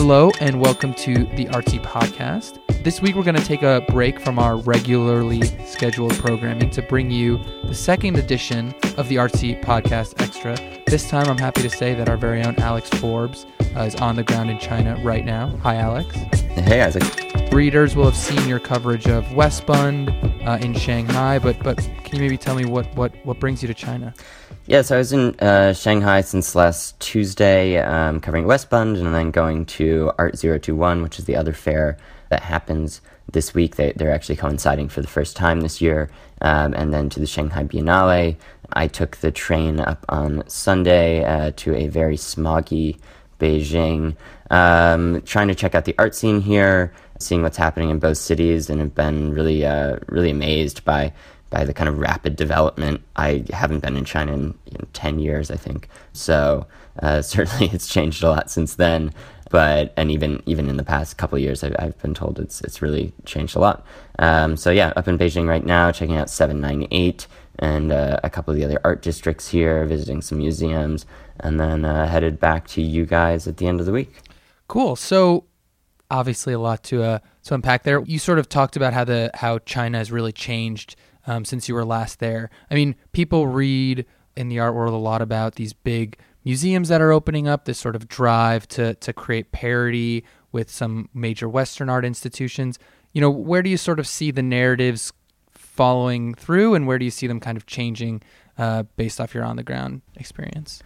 Hello, and welcome to the Artsy Podcast. This week, we're going to take a break from our regularly scheduled programming to bring you the second edition of the Artsy Podcast Extra. This time, I'm happy to say that our very own Alex Forbes uh, is on the ground in China right now. Hi, Alex. Hey, Isaac. Readers will have seen your coverage of Westbund uh, in Shanghai, but but can you maybe tell me what, what, what brings you to China? Yeah, so I was in uh, Shanghai since last Tuesday, um, covering Westbund, and then going to Art 021, which is the other fair that happens this week. They, they're actually coinciding for the first time this year, um, and then to the Shanghai Biennale. I took the train up on Sunday uh, to a very smoggy Beijing, um, trying to check out the art scene here, seeing what's happening in both cities, and have been really, uh, really amazed by by the kind of rapid development. I haven't been in China in, in 10 years, I think. So uh, certainly it's changed a lot since then. But and even even in the past couple of years, I've, I've been told it's it's really changed a lot. Um, so yeah, up in Beijing right now, checking out 798 and uh, a couple of the other art districts here, visiting some museums, and then uh, headed back to you guys at the end of the week. Cool. So obviously a lot to uh, to unpack there. You sort of talked about how the how China has really changed um, since you were last there. I mean, people read in the art world a lot about these big museums that are opening up, this sort of drive to to create parity with some major Western art institutions. You know, where do you sort of see the narratives following through, and where do you see them kind of changing uh, based off your on the ground experience?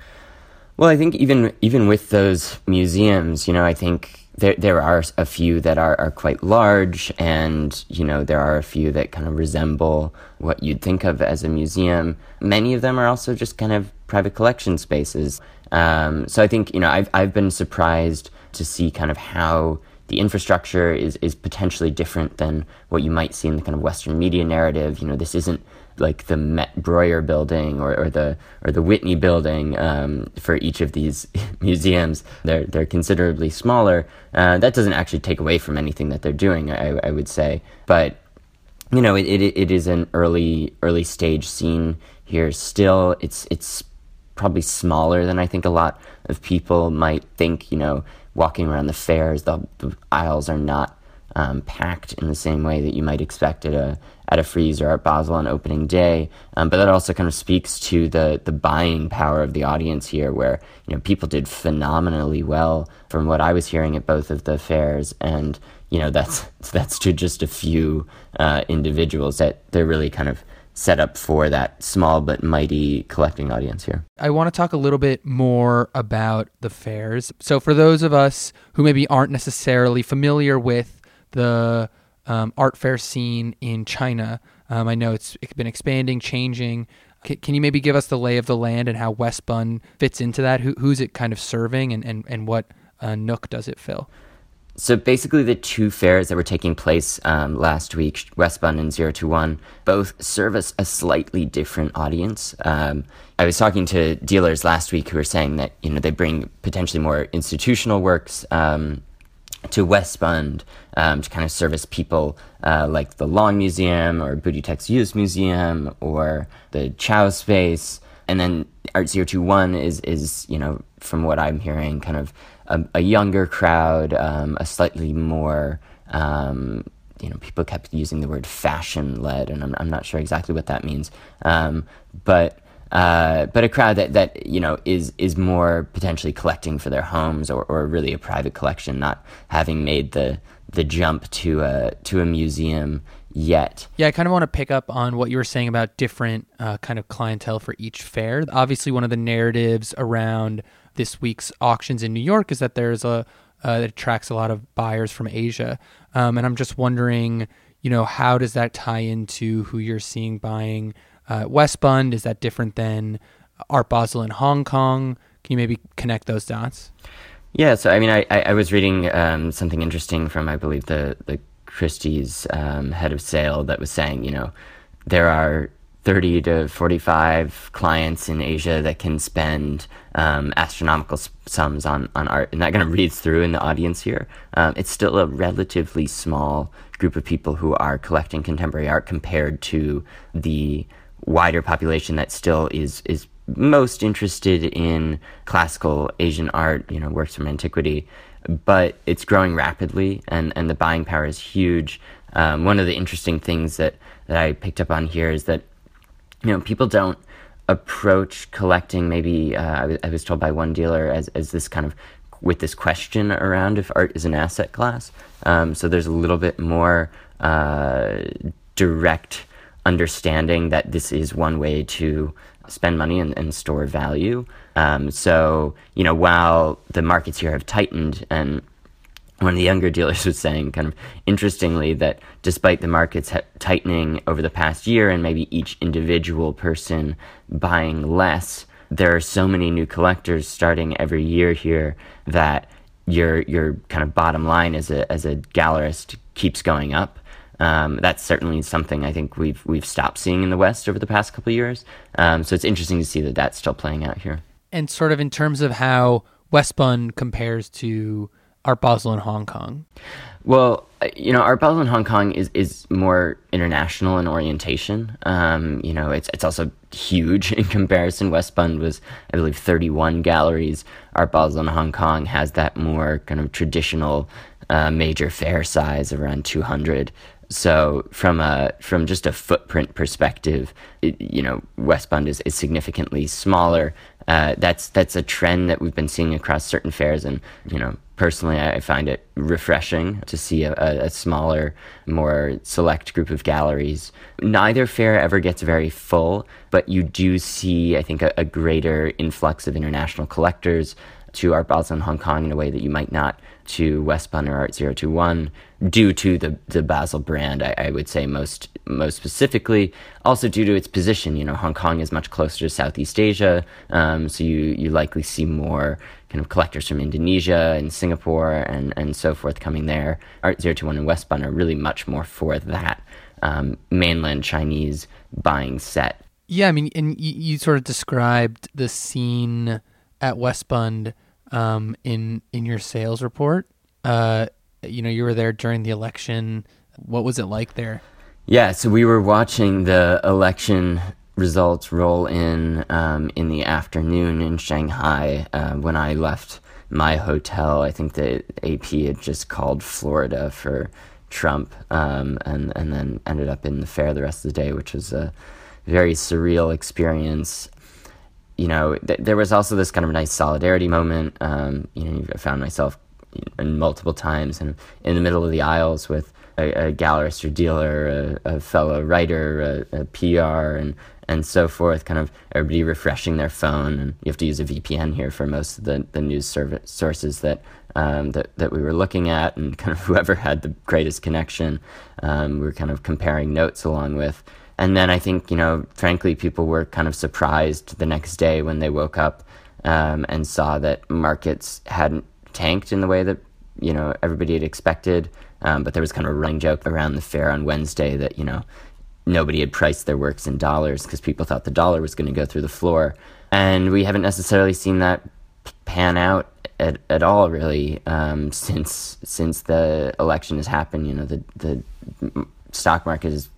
Well, I think even even with those museums, you know, I think there there are a few that are, are quite large, and you know there are a few that kind of resemble what you'd think of as a museum. Many of them are also just kind of private collection spaces. Um, so I think you know I've I've been surprised to see kind of how the infrastructure is is potentially different than what you might see in the kind of Western media narrative. You know, this isn't like the Met Breuer building or, or the or the Whitney building um, for each of these museums. They're they're considerably smaller. Uh, that doesn't actually take away from anything that they're doing. I, I would say, but you know, it, it it is an early early stage scene here. Still, it's it's probably smaller than I think a lot of people might think. You know, walking around the fairs, the, the aisles are not um, packed in the same way that you might expect at a at a Frieze or at Basel on opening day. Um, but that also kind of speaks to the the buying power of the audience here, where you know people did phenomenally well from what I was hearing at both of the fairs, and you know that's that's to just a few uh, individuals that they're really kind of set up for that small but mighty collecting audience here. I want to talk a little bit more about the fairs. So, for those of us who maybe aren't necessarily familiar with the um, art fair scene in China. Um, I know it's, been expanding, changing. C- can you maybe give us the lay of the land and how Westbund fits into that? Who, who's it kind of serving and, and, and what uh, nook does it fill? So basically, the two fairs that were taking place um, last week, Westbund and Zero to One, both service a slightly different audience. Um, I was talking to dealers last week who were saying that you know they bring potentially more institutional works um, to Westbund um, to kind of service people uh, like the Long Museum or Budi Tek's Yuz Museum or the Qiao Space. And then Art 021 is, is, you know, from what I'm hearing, kind of a, a younger crowd, um, a slightly more, um, you know, people kept using the word fashion led, and I'm, I'm not sure exactly what that means. Um, but uh, but a crowd that, that you know is is more potentially collecting for their homes or, or really a private collection, not having made the the jump to a to a museum yet. Yeah, I kind of want to pick up on what you were saying about different uh, kind of clientele for each fair. Obviously, one of the narratives around this week's auctions in New York is that there's a uh, that attracts a lot of buyers from Asia, um, and I'm just wondering, you know, how does that tie into who you're seeing buying? Uh, Westbund? Is that different than Art Basel in Hong Kong? Can you maybe connect those dots? Yeah, so I mean, I, I, was reading um, something interesting from, I believe, the, the Christie's um, head of sale that was saying, you know, there are 30 to 45 clients in Asia that can spend um, astronomical sums on, on art. And that kind of reads through in the audience here. Um, it's still a relatively small group of people who are collecting contemporary art compared to the wider population that still is is most interested in classical Asian art, you know, works from antiquity. but it's growing rapidly, and and the buying power is huge. Um, one of the interesting things that that I picked up on here is that you know people don't approach collecting maybe uh, I was told by one dealer as, as this kind of with this question around if art is an asset class um, so there's a little bit more uh, direct understanding that this is one way to spend money and, and store value um, so you know while the markets here have tightened and one of the younger dealers was saying, kind of interestingly, that despite the markets ha- tightening over the past year and maybe each individual person buying less, there are so many new collectors starting every year here that your your kind of bottom line as a as a gallerist keeps going up. Um, that's certainly something I think we've we've stopped seeing in the West over the past couple of years. Um, so it's interesting to see that that's still playing out here. And sort of in terms of how Westbund compares to Art Basel in Hong Kong? Well, uh, you know, Art Basel in Hong Kong is, is more international in orientation. Um, you know, it's it's also huge in comparison. Westbund was, I believe, 31 galleries. Art Basel in Hong Kong has that more kind of traditional uh, major fair size, around 200. So from a from just a footprint perspective, it, you know, Westbund is, is significantly smaller. Uh, that's that's a trend that we've been seeing across certain fairs, and you know, personally, I find it refreshing to see a, a, smaller, more select group of galleries. Neither fair ever gets very full, but you do see, I think, a, a greater influx of international collectors to Art Basel in Hong Kong in a way that you might not to Westbund or Art 021 due to the, the Basel brand, I, I, would say most most specifically. Also due to its position, you know, Hong Kong is much closer to Southeast Asia, um, so you, you likely see more kind of collectors from Indonesia and Singapore and, and so forth coming there. Art 021 and Westbund are really much more for that um, mainland Chinese buying set. Yeah, I mean, and you, you sort of described the scene at Westbund um, in in your sales report. Uh, you know, you were there during the election. What was it like there? Yeah, so we were watching the election results roll in um, in the afternoon in Shanghai uh, when I left my hotel. I think the AP had just called Florida for Trump, um, and and then ended up in the fair the rest of the day, which was a very surreal experience you know, th- there was also this kind of nice solidarity moment. Um, you know, I found myself in multiple times in, in the middle of the aisles with a, a gallerist or dealer, a, a fellow writer, a, a, PR, and and so forth. Kind of everybody refreshing their phone, and you have to use a VPN here for most of the, the news service sources that um, that that we were looking at, and kind of whoever had the greatest connection, um, we were kind of comparing notes along with. And then I think, you know, frankly, people were kind of surprised the next day when they woke up um, and saw that markets hadn't tanked in the way that, you know, everybody had expected. Um, but there was kind of a running joke around the fair on Wednesday that, you know, nobody had priced their works in dollars because people thought the dollar was going to go through the floor. And we haven't necessarily seen that pan out at, at all, really, um, since since the election has happened. You know, the the stock market has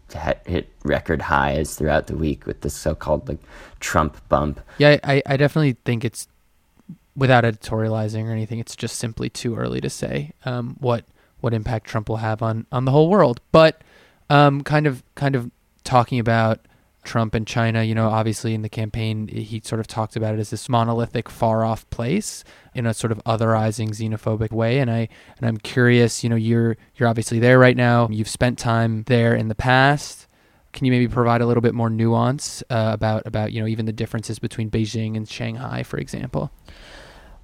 hit record highs throughout the week with this so-called like Trump bump. Yeah, I, I definitely think it's without editorializing or anything. It's just simply too early to say um, what what impact Trump will have on on the whole world. But um, kind of kind of talking about Trump and China, you know, obviously in the campaign, he sort of talked about it as this monolithic, far off place in a sort of otherizing, xenophobic way. And I and I'm curious, you know, you're you're obviously there right now. You've spent time there in the past. Can you maybe provide a little bit more nuance uh, about about you know even the differences between Beijing and Shanghai, for example?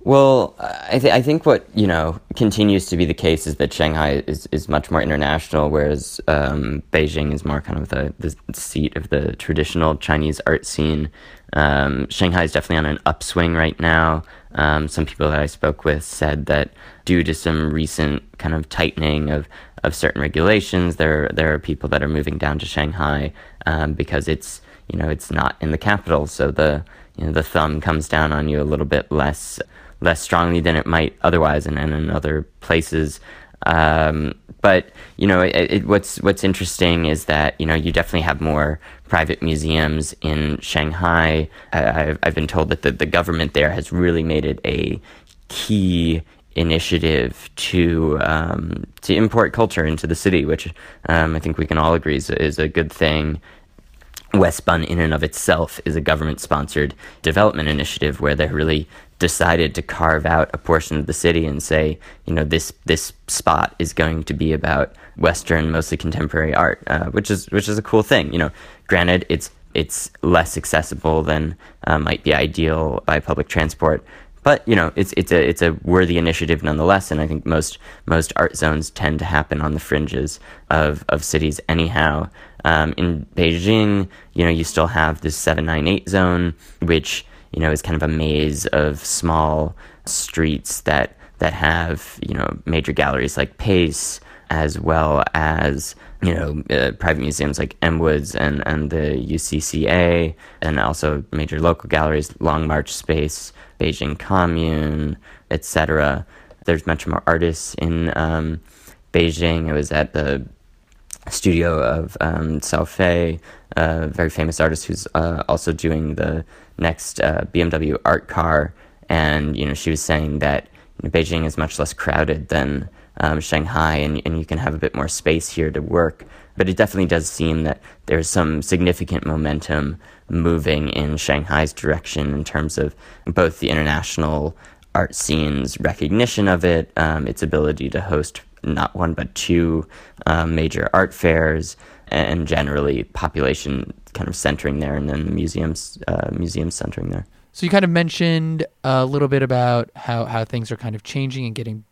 Well, I, th- I think what you know continues to be the case is that Shanghai is, is much more international, whereas um, Beijing is more kind of the, the seat of the traditional Chinese art scene. Um, Shanghai is definitely on an upswing right now. Um, some people that I spoke with said that due to some recent kind of tightening of, of certain regulations, there there are people that are moving down to Shanghai um, because it's you know it's not in the capital, so the you know the thumb comes down on you a little bit less less strongly than it might otherwise, and, and in other places. Um, but you know, it, it, what's what's interesting is that you know you definitely have more private museums in Shanghai. I, I've, I've been told that the, the government there has really made it a key initiative to um, to import culture into the city, which um, I think we can all agree is, is a good thing. Westbund, in and of itself, is a government sponsored development initiative where they're really decided to carve out a portion of the city and say, you know, this this spot is going to be about Western, mostly contemporary art, uh, which is which is a cool thing. You know, granted, it's it's less accessible than uh, might be ideal by public transport, but you know, it's it's a it's a worthy initiative nonetheless. And I think most most art zones tend to happen on the fringes of of cities anyhow. Um, in Beijing, you know, you still have this seven nine eight zone, which you know, is kind of a maze of small streets that that have you know major galleries like Pace, as well as you know uh, private museums like M Woods and and the UCCA, and also major local galleries, Long March Space, Beijing Commune, etc. There's much more artists in um, Beijing. I was at the studio of um, Fei, a very famous artist who's uh, also doing the next uh, BMW art car, and you know she was saying that you know, Beijing is much less crowded than um, Shanghai, and and you can have a bit more space here to work. But it definitely does seem that there's some significant momentum moving in Shanghai's direction in terms of both the international art scene's recognition of it, um, its ability to host not one but two um, major art fairs, and generally population kind of centering there, and then the museums uh, museums centering there. So you kind of mentioned a little bit about how how things are kind of changing and getting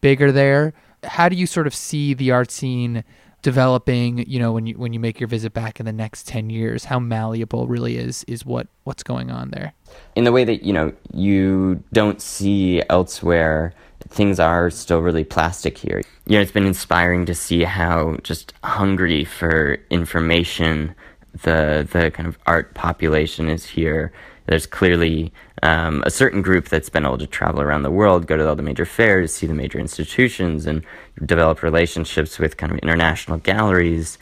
bigger there. How do you sort of see the art scene developing? You know, when you when you make your visit back in the next ten years, how malleable really is is what what's going on there? In the way that you know you don't see elsewhere things are still really plastic here. You know, it's been inspiring to see how just hungry for information the the kind of art population is here. There's clearly um, a certain group that's been able to travel around the world, go to all the major fairs, see the major institutions, and develop relationships with kind of international galleries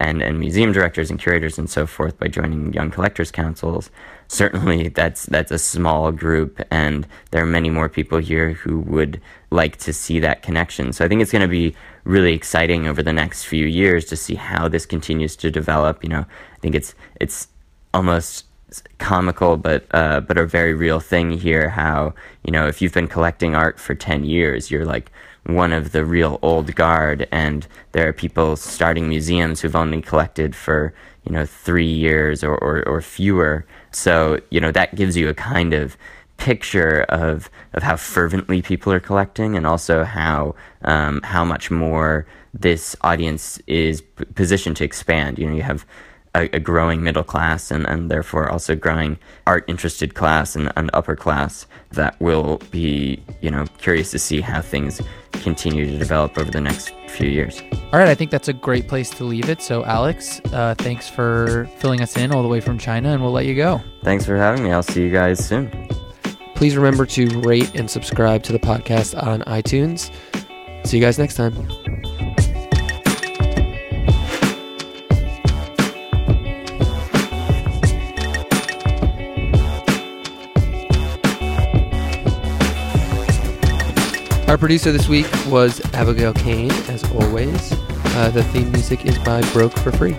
and, and museum directors and curators and so forth by joining young collectors councils. Certainly that's that's a small group and there are many more people here who would like to see that connection. So i think it's going to be really exciting over the next few years to see how this continues to develop. You know i think it's it's almost comical but uh, but a very real thing here how you know if you've been collecting art for 10 years you're like one of the real old guard and there are people starting museums who've only collected for you know three years or, or, or fewer so, you know, that gives you a kind of picture of of how fervently people are collecting and also how um, how much more this audience is p- positioned to expand. You know, you have a, a, growing middle class and, and therefore also growing art interested class and, and upper class that will be, you know, curious to see how things continue to develop over the next few years. All right, I think that's a great place to leave it. So, Alex, uh, thanks for filling us in all the way from China, and we'll let you go. Thanks for having me. I'll see you guys soon. Please remember to rate and subscribe to the podcast on iTunes. See you guys next time. Our producer this week was Abigail Kane, as always. Uh, the theme music is by Broke for Free.